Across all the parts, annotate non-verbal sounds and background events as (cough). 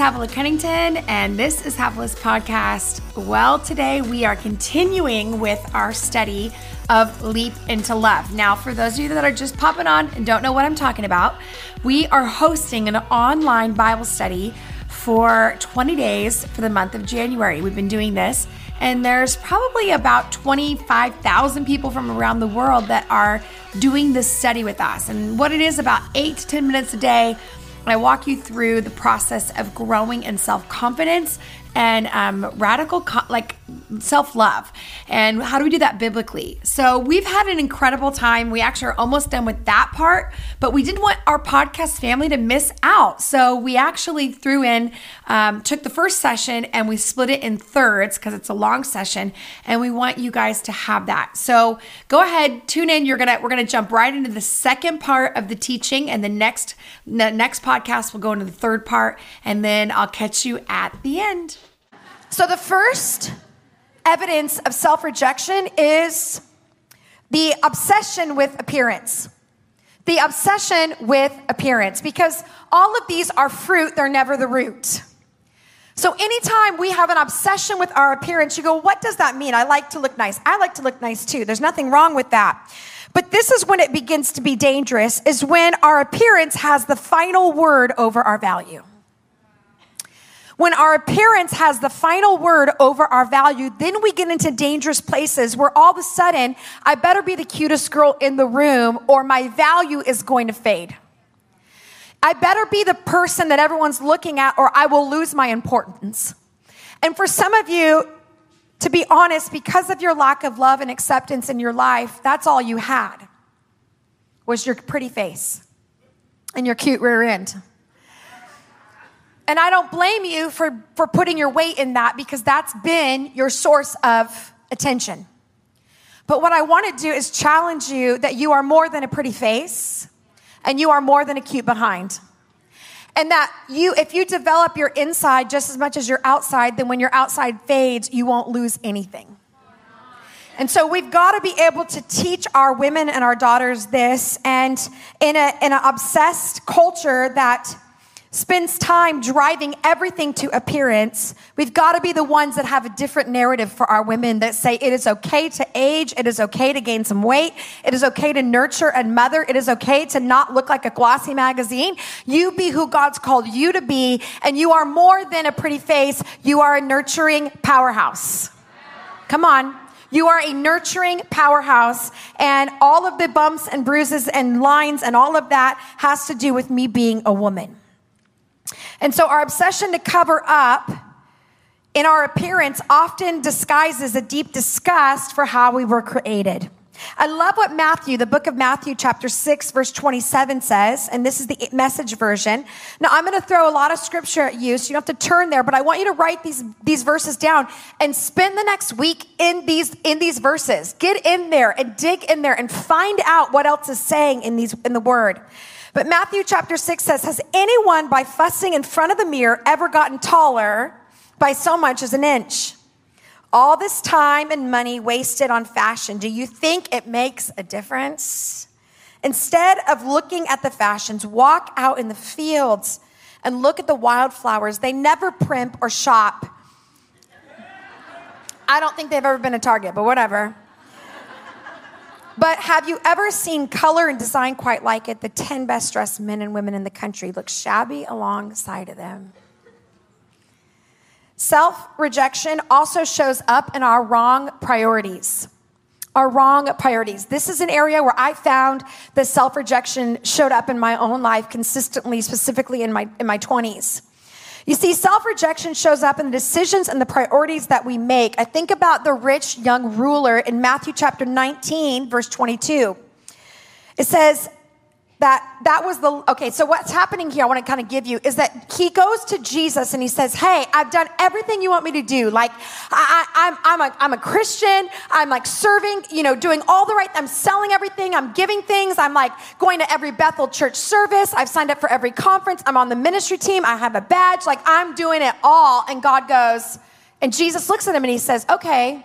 Havilah Cunnington, and this is Havilah's podcast. Well, today we are continuing with our study of Leap into Love. Now, for those of you that are just popping on and don't know what I'm talking about, we are hosting an online Bible study for 20 days for the month of January. We've been doing this, and there's probably about 25,000 people from around the world that are doing this study with us. And what it is about eight to 10 minutes a day I walk you through the process of growing in self confidence and um, radical co- like self love. And how do we do that biblically? So we've had an incredible time. We actually are almost done with that part, but we didn't want our podcast family to miss out. So we actually threw in, um, took the first session and we split it in thirds because it's a long session, and we want you guys to have that. So go ahead, tune in. You're gonna we're gonna jump right into the second part of the teaching, and the next the next podcast will go into the third part, and then I'll catch you at the end. So, the first evidence of self rejection is the obsession with appearance. The obsession with appearance, because all of these are fruit, they're never the root. So, anytime we have an obsession with our appearance, you go, What does that mean? I like to look nice. I like to look nice too. There's nothing wrong with that. But this is when it begins to be dangerous, is when our appearance has the final word over our value. When our appearance has the final word over our value, then we get into dangerous places where all of a sudden, I better be the cutest girl in the room or my value is going to fade. I better be the person that everyone's looking at or I will lose my importance. And for some of you, to be honest, because of your lack of love and acceptance in your life, that's all you had was your pretty face and your cute rear end. And I don't blame you for, for putting your weight in that because that's been your source of attention. But what I want to do is challenge you that you are more than a pretty face and you are more than a cute behind. And that you, if you develop your inside just as much as your outside, then when your outside fades, you won't lose anything. And so we've got to be able to teach our women and our daughters this. And in, a, in an obsessed culture that spends time driving everything to appearance, we've got to be the ones that have a different narrative for our women that say it is okay to age, it is okay to gain some weight, it is okay to nurture and mother, it is okay to not look like a glossy magazine. You be who God's called you to be, and you are more than a pretty face, you are a nurturing powerhouse. Come on. You are a nurturing powerhouse, and all of the bumps and bruises and lines and all of that has to do with me being a woman. And so our obsession to cover up in our appearance often disguises a deep disgust for how we were created. I love what Matthew, the book of Matthew, chapter 6, verse 27 says, and this is the message version. Now, I'm going to throw a lot of scripture at you, so you don't have to turn there, but I want you to write these, these verses down and spend the next week in these, in these verses. Get in there and dig in there and find out what else is saying in, these, in the word. But Matthew chapter 6 says, Has anyone by fussing in front of the mirror ever gotten taller by so much as an inch? All this time and money wasted on fashion, do you think it makes a difference? Instead of looking at the fashions, walk out in the fields and look at the wildflowers. They never primp or shop. I don't think they've ever been a Target, but whatever. But have you ever seen color and design quite like it? The 10 best dressed men and women in the country look shabby alongside of them. Self rejection also shows up in our wrong priorities. Our wrong priorities. This is an area where I found that self rejection showed up in my own life consistently, specifically in my, in my 20s. You see, self rejection shows up in the decisions and the priorities that we make. I think about the rich young ruler in Matthew chapter 19, verse 22. It says, that that was the okay so what's happening here i want to kind of give you is that he goes to jesus and he says hey i've done everything you want me to do. Like I, am I'm, I'm, a, I'm a christian. I'm like serving you know doing all the right i'm selling everything. I'm giving things. I'm like going to every bethel church service. I've signed up for every conference. I'm on the ministry team. I have a badge. Like i'm doing it all. And god goes and jesus looks at him and he says okay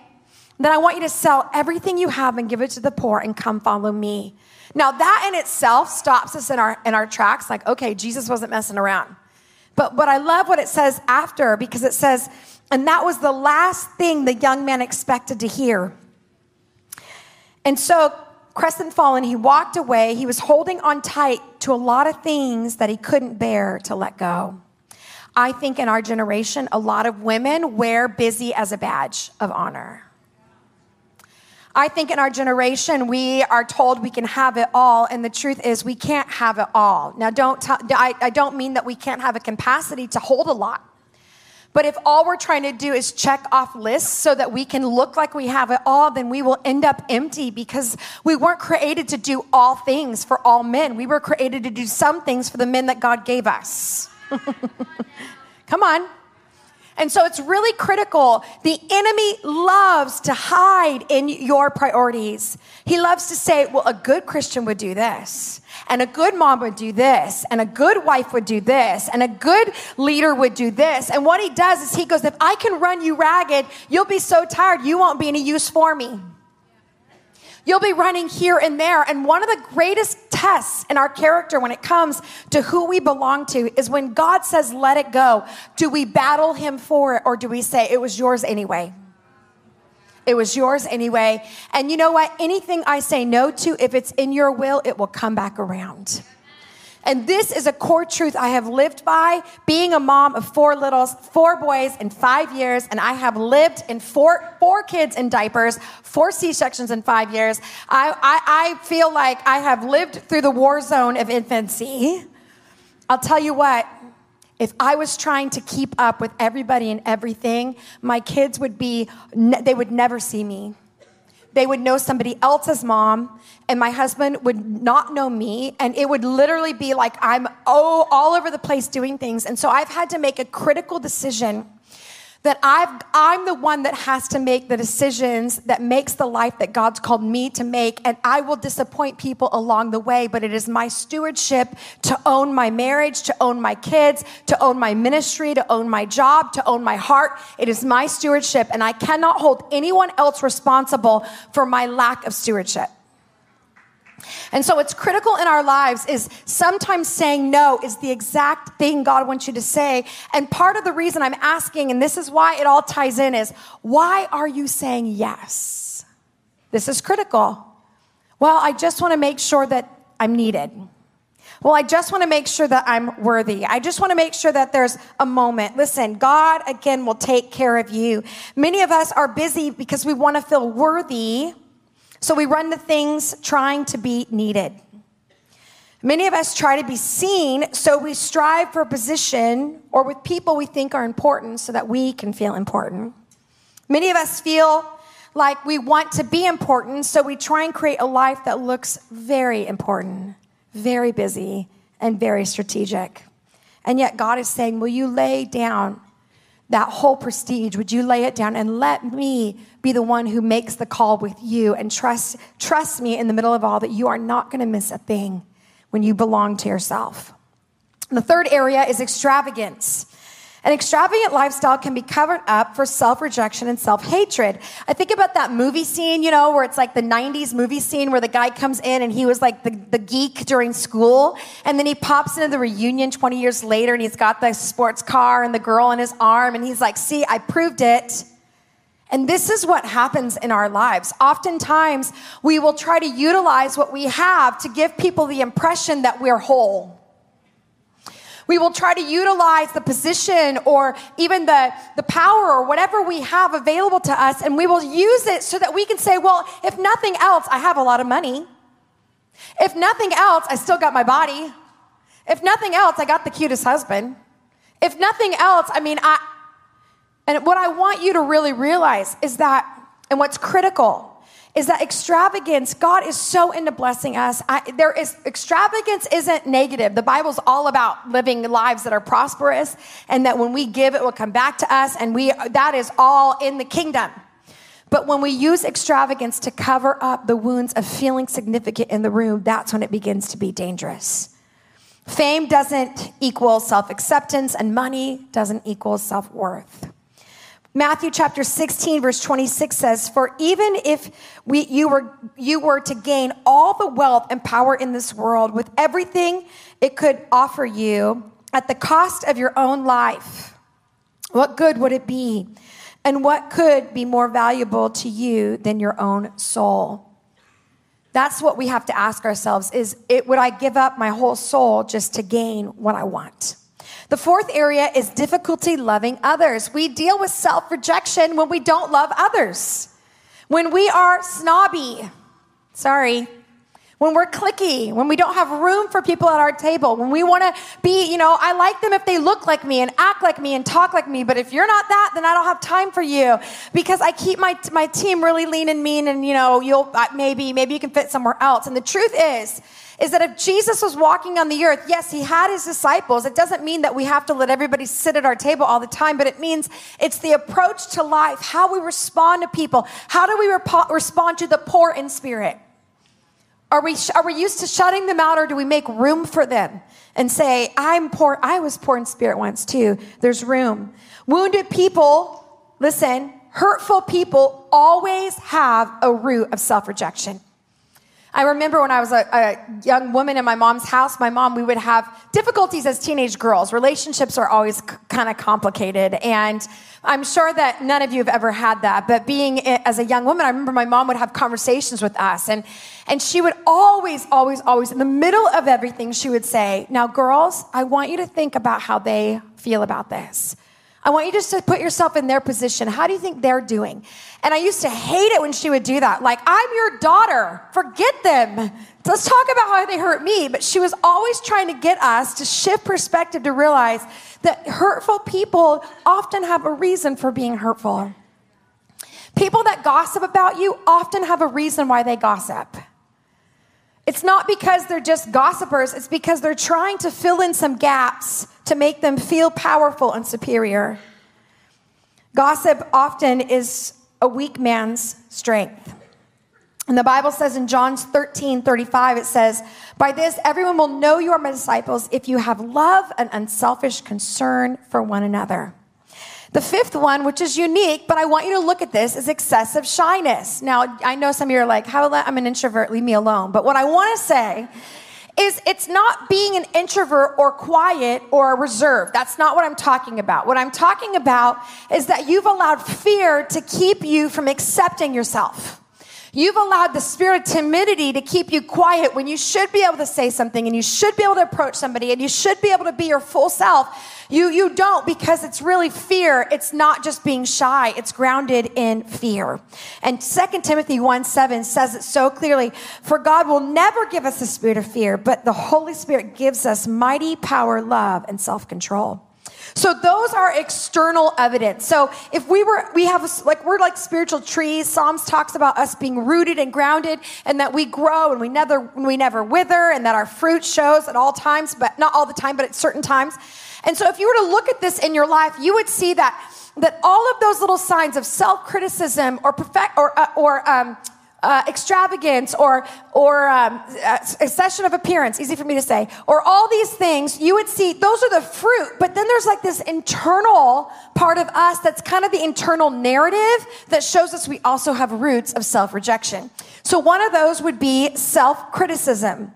then i want you to sell everything you have and give it to the poor and come follow me now, that in itself stops us in our, in our tracks, like, okay, Jesus wasn't messing around. But, but I love what it says after because it says, and that was the last thing the young man expected to hear. And so, crestfallen, he walked away. He was holding on tight to a lot of things that he couldn't bear to let go. I think in our generation, a lot of women wear busy as a badge of honor. I think in our generation, we are told we can have it all, and the truth is we can't have it all. Now, don't t- I, I don't mean that we can't have a capacity to hold a lot. But if all we're trying to do is check off lists so that we can look like we have it all, then we will end up empty because we weren't created to do all things for all men. We were created to do some things for the men that God gave us. (laughs) Come on. And so it's really critical. The enemy loves to hide in your priorities. He loves to say, well, a good Christian would do this, and a good mom would do this, and a good wife would do this, and a good leader would do this. And what he does is he goes, if I can run you ragged, you'll be so tired, you won't be any use for me. You'll be running here and there. And one of the greatest tests in our character when it comes to who we belong to is when God says, let it go. Do we battle him for it or do we say, it was yours anyway? It was yours anyway. And you know what? Anything I say no to, if it's in your will, it will come back around. And this is a core truth I have lived by being a mom of four littles, four boys in five years, and I have lived in four, four kids in diapers, four C sections in five years. I, I, I feel like I have lived through the war zone of infancy. I'll tell you what, if I was trying to keep up with everybody and everything, my kids would be, they would never see me they would know somebody else's mom, and my husband would not know me. And it would literally be like I'm oh, all over the place doing things. And so I've had to make a critical decision that I've, I'm the one that has to make the decisions that makes the life that God's called me to make. And I will disappoint people along the way, but it is my stewardship to own my marriage, to own my kids, to own my ministry, to own my job, to own my heart. It is my stewardship, and I cannot hold anyone else responsible for my lack of stewardship. And so it's critical in our lives is sometimes saying no is the exact thing God wants you to say. And part of the reason I'm asking, and this is why it all ties in, is why are you saying yes? This is critical. Well, I just want to make sure that I'm needed. Well, I just want to make sure that I'm worthy. I just want to make sure that there's a moment. Listen, God again will take care of you. Many of us are busy because we want to feel worthy so we run to things trying to be needed. Many of us try to be seen, so we strive for a position or with people we think are important so that we can feel important. Many of us feel like we want to be important, so we try and create a life that looks very important, very busy, and very strategic. And yet, God is saying, Will you lay down that whole prestige? Would you lay it down and let me be the one who makes the call with you and trust, trust me in the middle of all that you are not going to miss a thing when you belong to yourself. The third area is extravagance. An extravagant lifestyle can be covered up for self rejection and self hatred. I think about that movie scene, you know, where it's like the 90s movie scene where the guy comes in and he was like the, the geek during school. And then he pops into the reunion 20 years later and he's got the sports car and the girl in his arm. And he's like, see, I proved it. And this is what happens in our lives. Oftentimes, we will try to utilize what we have to give people the impression that we're whole. We will try to utilize the position or even the, the power or whatever we have available to us, and we will use it so that we can say, well, if nothing else, I have a lot of money. If nothing else, I still got my body. If nothing else, I got the cutest husband. If nothing else, I mean, I, and what I want you to really realize is that, and what's critical is that extravagance, God is so into blessing us. I, there is extravagance isn't negative. The Bible's all about living lives that are prosperous and that when we give, it will come back to us. And we, that is all in the kingdom. But when we use extravagance to cover up the wounds of feeling significant in the room, that's when it begins to be dangerous. Fame doesn't equal self acceptance, and money doesn't equal self worth. Matthew chapter 16 verse 26 says, "For even if we, you were you were to gain all the wealth and power in this world with everything it could offer you, at the cost of your own life, what good would it be? And what could be more valuable to you than your own soul? That's what we have to ask ourselves is it would I give up my whole soul just to gain what I want? The fourth area is difficulty loving others. We deal with self-rejection when we don't love others. When we are snobby. Sorry, when we're cliquey, when we don't have room for people at our table, when we want to be, you know, I like them if they look like me and act like me and talk like me, but if you're not that, then I don't have time for you because I keep my, my team really lean and mean and, you know, you'll uh, maybe, maybe you can fit somewhere else. And the truth is, is that if Jesus was walking on the earth, yes, he had his disciples. It doesn't mean that we have to let everybody sit at our table all the time, but it means it's the approach to life, how we respond to people. How do we rep- respond to the poor in spirit? Are we, are we used to shutting them out or do we make room for them and say, I'm poor, I was poor in spirit once too. There's room. Wounded people, listen, hurtful people always have a root of self rejection. I remember when I was a, a, young woman in my mom's house, my mom, we would have difficulties as teenage girls. Relationships are always c- kind of complicated. And I'm sure that none of you have ever had that. But being as a young woman, I remember my mom would have conversations with us. And, and she would always, always, always, in the middle of everything, she would say, Now, girls, I want you to think about how they feel about this. I want you just to put yourself in their position. How do you think they're doing? And I used to hate it when she would do that. Like, I'm your daughter. Forget them. Let's talk about how they hurt me. But she was always trying to get us to shift perspective to realize that hurtful people often have a reason for being hurtful. People that gossip about you often have a reason why they gossip. It's not because they're just gossipers, it's because they're trying to fill in some gaps to make them feel powerful and superior. Gossip often is a weak man's strength. And the Bible says in John 13, 35, it says, By this everyone will know you are my disciples if you have love and unselfish concern for one another. The fifth one, which is unique, but I want you to look at this, is excessive shyness. Now, I know some of you are like, how I'm an introvert, leave me alone. But what I want to say is it's not being an introvert or quiet or reserved. That's not what I'm talking about. What I'm talking about is that you've allowed fear to keep you from accepting yourself. You've allowed the spirit of timidity to keep you quiet when you should be able to say something and you should be able to approach somebody and you should be able to be your full self you, you don't because it's really fear. It's not just being shy. It's grounded in fear. And 2 Timothy 1 7 says it so clearly. For God will never give us a spirit of fear, but the Holy Spirit gives us mighty power, love, and self control. So those are external evidence. So if we were, we have, like, we're like spiritual trees. Psalms talks about us being rooted and grounded and that we grow and we never, we never wither and that our fruit shows at all times, but not all the time, but at certain times. And so if you were to look at this in your life, you would see that that all of those little signs of self-criticism or perfect or uh, or um, uh, extravagance or or um, accession of appearance easy for me to say or all these things you would see those are the fruit but then there's like this internal part of us that's kind of the internal narrative that shows us we also have roots of self-rejection so one of those would be self-criticism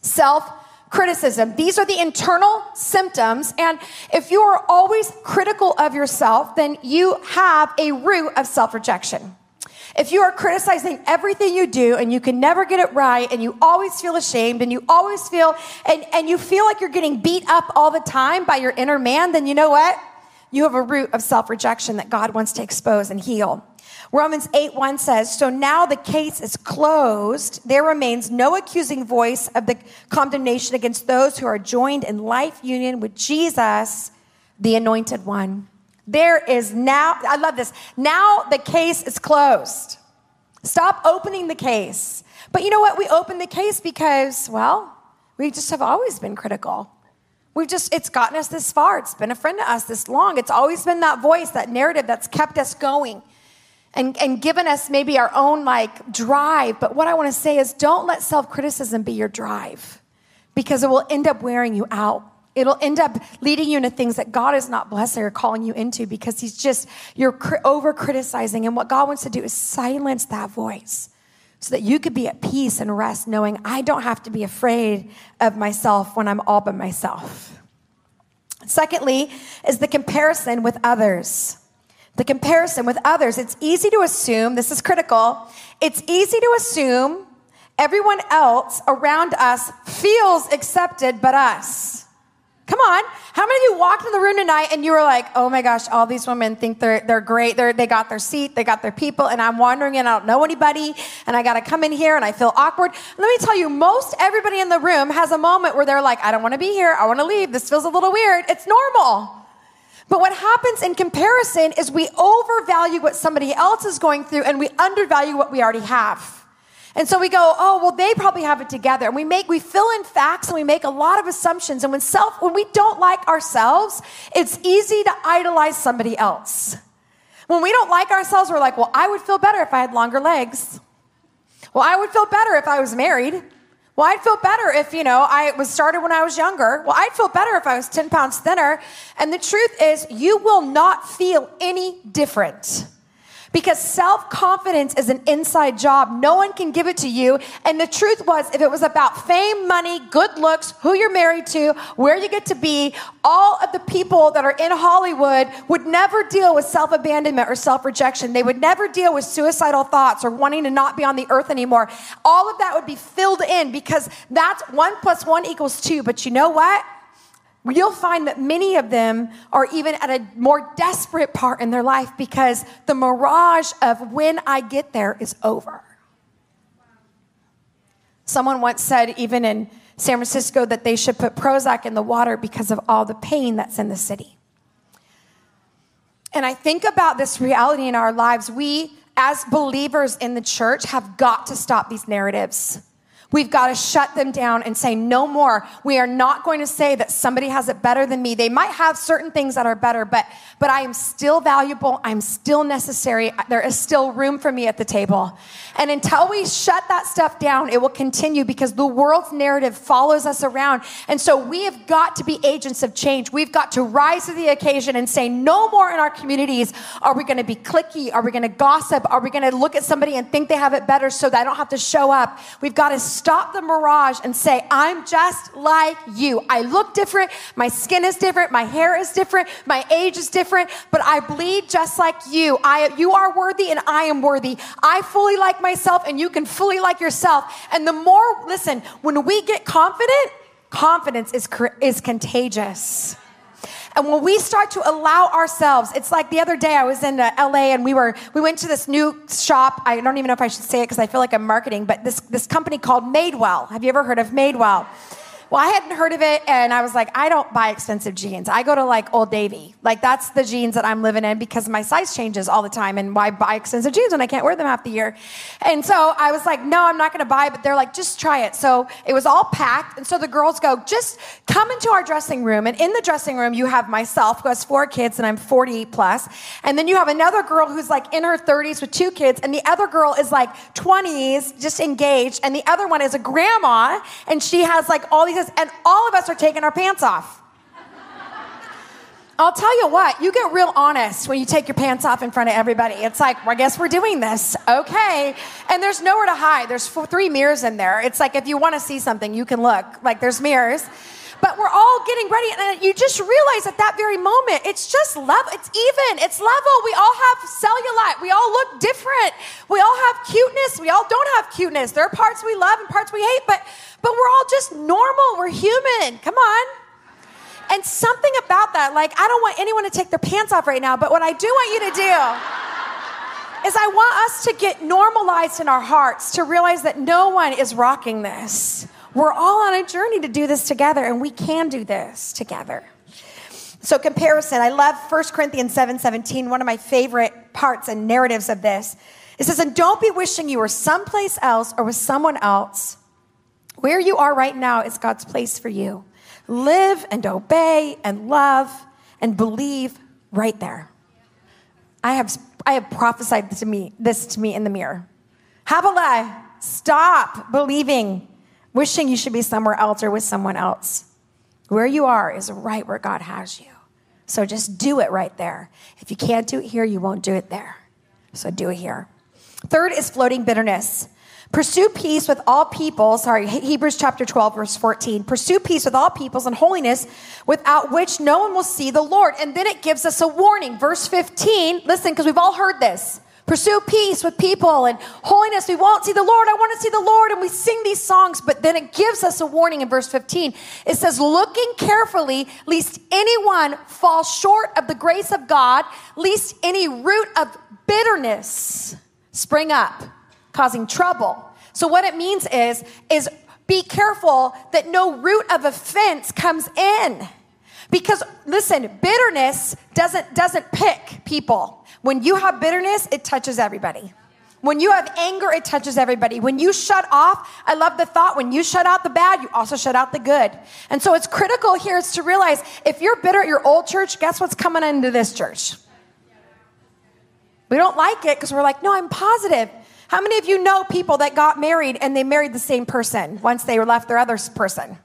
self criticism. These are the internal symptoms. And if you are always critical of yourself, then you have a root of self rejection. If you are criticizing everything you do and you can never get it right and you always feel ashamed and you always feel, and, and you feel like you're getting beat up all the time by your inner man, then you know what? You have a root of self rejection that God wants to expose and heal. Romans 8 1 says, So now the case is closed. There remains no accusing voice of the condemnation against those who are joined in life union with Jesus, the anointed one. There is now, I love this. Now the case is closed. Stop opening the case. But you know what? We open the case because, well, we just have always been critical. We've just, it's gotten us this far. It's been a friend to us this long. It's always been that voice, that narrative that's kept us going and, and given us maybe our own like drive. But what I want to say is don't let self criticism be your drive because it will end up wearing you out. It'll end up leading you into things that God is not blessing or calling you into because He's just, you're over criticizing. And what God wants to do is silence that voice so that you could be at peace and rest knowing I don't have to be afraid of myself when I'm all by myself. Secondly, is the comparison with others. The comparison with others. It's easy to assume, this is critical, it's easy to assume everyone else around us feels accepted but us. Come on. How many of you walked in the room tonight and you were like, oh my gosh, all these women think they're, they're great. They're, they got their seat, they got their people, and I'm wandering and I don't know anybody, and I got to come in here and I feel awkward. Let me tell you, most everybody in the room has a moment where they're like, I don't want to be here. I want to leave. This feels a little weird. It's normal. But what happens in comparison is we overvalue what somebody else is going through and we undervalue what we already have. And so we go, oh, well, they probably have it together. And we make, we fill in facts and we make a lot of assumptions. And when self, when we don't like ourselves, it's easy to idolize somebody else. When we don't like ourselves, we're like, well, I would feel better if I had longer legs. Well, I would feel better if I was married. Well, I'd feel better if, you know, I was started when I was younger. Well, I'd feel better if I was 10 pounds thinner. And the truth is, you will not feel any different. Because self confidence is an inside job. No one can give it to you. And the truth was, if it was about fame, money, good looks, who you're married to, where you get to be, all of the people that are in Hollywood would never deal with self abandonment or self rejection. They would never deal with suicidal thoughts or wanting to not be on the earth anymore. All of that would be filled in because that's one plus one equals two. But you know what? You'll find that many of them are even at a more desperate part in their life because the mirage of when I get there is over. Someone once said, even in San Francisco, that they should put Prozac in the water because of all the pain that's in the city. And I think about this reality in our lives. We, as believers in the church, have got to stop these narratives. We've got to shut them down and say, no more. We are not going to say that somebody has it better than me. They might have certain things that are better, but, but I am still valuable. I'm still necessary. There is still room for me at the table. And until we shut that stuff down, it will continue because the world's narrative follows us around. And so we have got to be agents of change. We've got to rise to the occasion and say, no more in our communities are we going to be cliquey? Are we going to gossip? Are we going to look at somebody and think they have it better so that I don't have to show up? We've got to stop the mirage and say, I'm just like you. I look different. My skin is different. My hair is different. My age is different, but I bleed just like you. I, you are worthy and I am worthy. I fully like myself and you can fully like yourself. And the more, listen, when we get confident, confidence is, is contagious. And when we start to allow ourselves, it's like the other day I was in uh, LA and we were we went to this new shop. I don't even know if I should say it because I feel like I'm marketing, but this this company called Madewell. Have you ever heard of Madewell? Well, I hadn't heard of it, and I was like, I don't buy expensive jeans. I go to like Old Navy. Like that's the jeans that I'm living in because my size changes all the time, and why buy expensive jeans when I can't wear them half the year? And so I was like, no, I'm not going to buy. But they're like, just try it. So it was all packed, and so the girls go, just come into our dressing room, and in the dressing room you have myself who has four kids, and I'm 40 plus, and then you have another girl who's like in her 30s with two kids, and the other girl is like 20s, just engaged, and the other one is a grandma, and she has like all these and all of us are taking our pants off. I'll tell you what, you get real honest when you take your pants off in front of everybody. It's like, well, I guess we're doing this. Okay. And there's nowhere to hide. There's four, three mirrors in there. It's like if you want to see something, you can look. Like there's mirrors. But we're all getting ready, and you just realize at that very moment, it's just level, it's even, it's level. We all have cellulite, we all look different, we all have cuteness, we all don't have cuteness. There are parts we love and parts we hate, but but we're all just normal. We're human. Come on. And something about that, like, I don't want anyone to take their pants off right now, but what I do want you to do is I want us to get normalized in our hearts to realize that no one is rocking this. We're all on a journey to do this together, and we can do this together. So, comparison, I love 1 Corinthians 7 17, one of my favorite parts and narratives of this. It says, And don't be wishing you were someplace else or with someone else where you are right now is God's place for you. Live and obey and love and believe right there. I have, I have prophesied to me, this to me in the mirror. Havilah, stop believing, wishing you should be somewhere else or with someone else. Where you are is right where God has you. So just do it right there. If you can't do it here, you won't do it there. So do it here. Third is floating bitterness. Pursue peace with all people. Sorry, Hebrews chapter 12, verse 14. Pursue peace with all peoples and holiness, without which no one will see the Lord. And then it gives us a warning. Verse 15, listen, because we've all heard this. Pursue peace with people and holiness. We won't see the Lord. I want to see the Lord. And we sing these songs, but then it gives us a warning in verse 15. It says, looking carefully, lest anyone fall short of the grace of God, lest any root of bitterness spring up causing trouble. So what it means is, is be careful that no root of offense comes in. Because listen, bitterness doesn't, doesn't pick people. When you have bitterness, it touches everybody. When you have anger, it touches everybody. When you shut off, I love the thought, when you shut out the bad, you also shut out the good. And so it's critical here is to realize if you're bitter at your old church, guess what's coming into this church? We don't like it because we're like, no, I'm positive. How many of you know people that got married and they married the same person once they left their other person?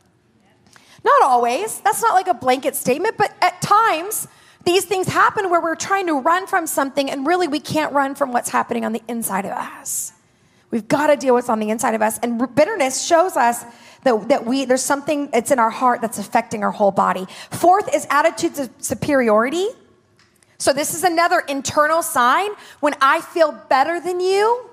Not always. That's not like a blanket statement, but at times, these things happen where we're trying to run from something and really we can't run from what's happening on the inside of us. We've got to deal with what's on the inside of us. And bitterness shows us that, that we, there's something that's in our heart that's affecting our whole body. Fourth is attitudes of superiority. So this is another internal sign when I feel better than you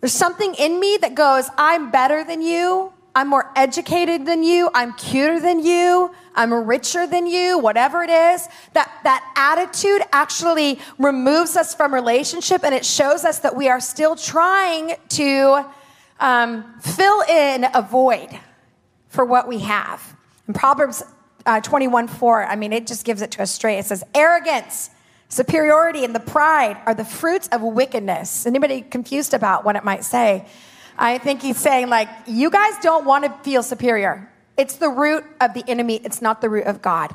there's something in me that goes, I'm better than you. I'm more educated than you. I'm cuter than you. I'm richer than you, whatever it is. That, that attitude actually removes us from relationship and it shows us that we are still trying to um, fill in a void for what we have. In Proverbs uh, 21 4, I mean, it just gives it to us straight. It says, arrogance Superiority and the pride are the fruits of wickedness. Anybody confused about what it might say? I think he's saying, like, you guys don't want to feel superior. It's the root of the enemy, it's not the root of God.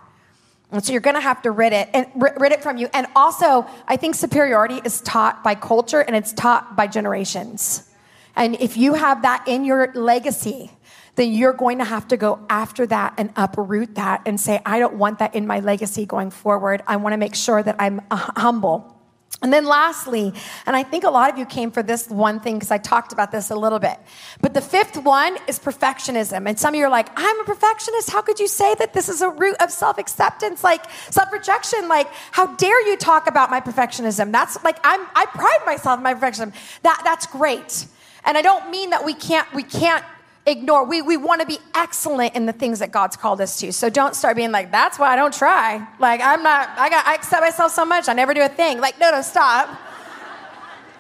And so you're going to have to rid it and rid it from you. And also, I think superiority is taught by culture and it's taught by generations. And if you have that in your legacy, then you're going to have to go after that and uproot that and say, I don't want that in my legacy going forward. I want to make sure that I'm uh, humble. And then lastly, and I think a lot of you came for this one thing because I talked about this a little bit. But the fifth one is perfectionism. And some of you are like, I'm a perfectionist. How could you say that this is a root of self acceptance, like self rejection? Like, how dare you talk about my perfectionism? That's like, I'm, I pride myself in my perfectionism. That, that's great. And I don't mean that we can't, we can't ignore. We, we want to be excellent in the things that God's called us to. So don't start being like, that's why I don't try. Like, I'm not, I got, I accept myself so much, I never do a thing. Like, no, no, stop.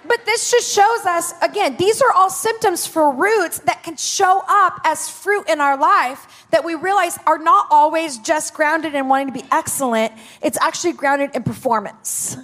But this just shows us, again, these are all symptoms for roots that can show up as fruit in our life that we realize are not always just grounded in wanting to be excellent. It's actually grounded in performance.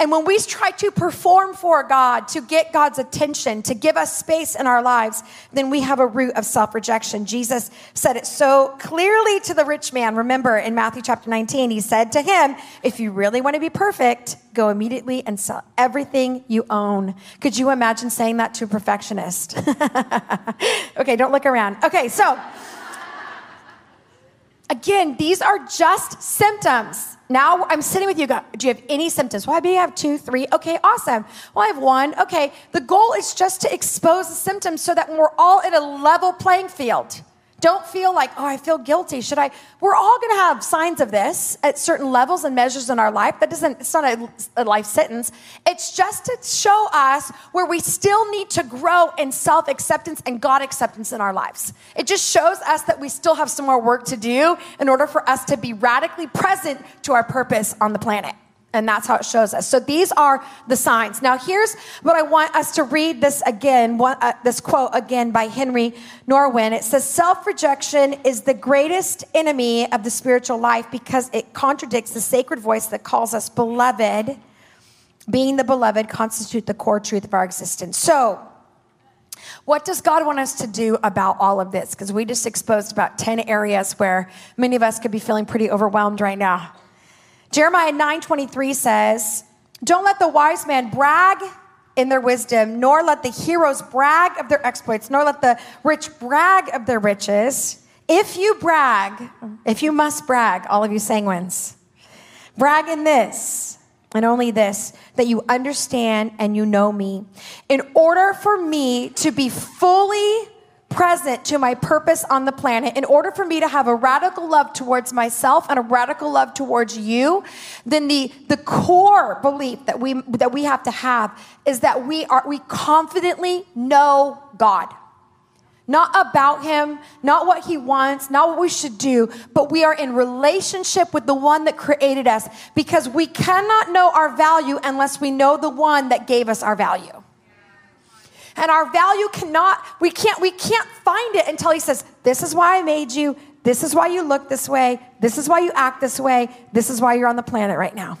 And when we try to perform for God, to get God's attention, to give us space in our lives, then we have a root of self rejection. Jesus said it so clearly to the rich man. Remember in Matthew chapter 19, he said to him, If you really want to be perfect, go immediately and sell everything you own. Could you imagine saying that to a perfectionist? (laughs) okay, don't look around. Okay, so again, these are just symptoms now I'm sitting with you. Do you have any symptoms? Well, I have two, three. Okay, awesome. Well, I have one. Okay. The goal is just to expose the symptoms so that we're all in a level playing field. Don't feel like, oh, I feel guilty. Should I? We're all going to have signs of this at certain levels and measures in our life. That doesn't, it's not a, a life sentence. It's just to show us where we still need to grow in self acceptance and God acceptance in our lives. It just shows us that we still have some more work to do in order for us to be radically present to our purpose on the planet. And that's how it shows us. So these are the signs. Now, here's what I want us to read this again, one, uh, this quote again by Henry Nouwen. It says, Self rejection is the greatest enemy of the spiritual life because it contradicts the sacred voice that calls us beloved. Being the beloved constitute the core truth of our existence. So, what does God want us to do about all of this? Because we just exposed about 10 areas where many of us could be feeling pretty overwhelmed right now. Jeremiah 9:23 says, "Don't let the wise man brag in their wisdom, nor let the heroes brag of their exploits, nor let the rich brag of their riches. If you brag, if you must brag, all of you sanguines, brag in this and only this, that you understand and you know me. In order for me to be fully present to my purpose on the planet, in order for me to have a radical love towards myself and a radical love towards you, then the, the core belief that we, that we have to have is that we are, we confidently know God. Not about him, not what he wants, not what we should do, but we are in relationship with the one that created us because we cannot know our value unless we know the one that gave us our value. And our value cannot, we can't, we can't find it until he says, This is why I made you. This is why you look this way. This is why you act this way. This is why you're on the planet right now.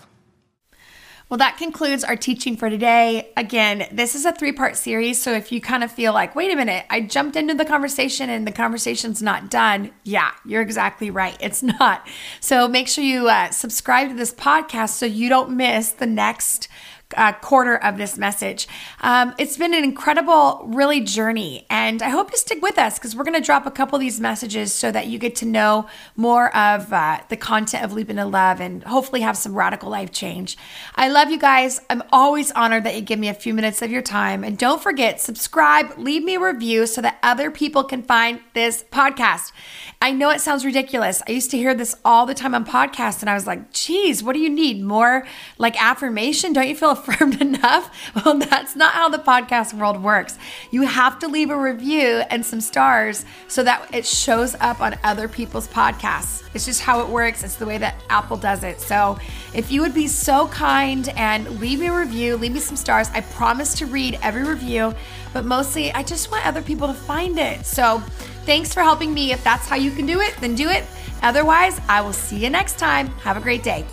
Well, that concludes our teaching for today. Again, this is a three part series. So if you kind of feel like, wait a minute, I jumped into the conversation and the conversation's not done, yeah, you're exactly right. It's (laughs) not. So make sure you uh, subscribe to this podcast so you don't miss the next uh, quarter of this message. Um, it's been an incredible, really journey, and I hope you stick with us because we're going to drop a couple of these messages so that you get to know more of uh, the content of Leap into Love and hopefully have some radical life change. I love you guys. I'm always honored that you give me a few minutes of your time, and don't forget subscribe, leave me a review so that other people can find this podcast. I know it sounds ridiculous. I used to hear this all the time on podcasts, and I was like, geez, what do you need? More like affirmation? Don't you feel affirmed (laughs) enough? Well, that's not how the podcast world works. You have to leave a review and some stars so that it shows up on other people's podcasts. It's just how it works. It's the way that Apple does it. So if you would be so kind and leave me a review, leave me some stars, I promise to read every review, but mostly I just want other people to find it. So, Thanks for helping me. If that's how you can do it, then do it. Otherwise, I will see you next time. Have a great day.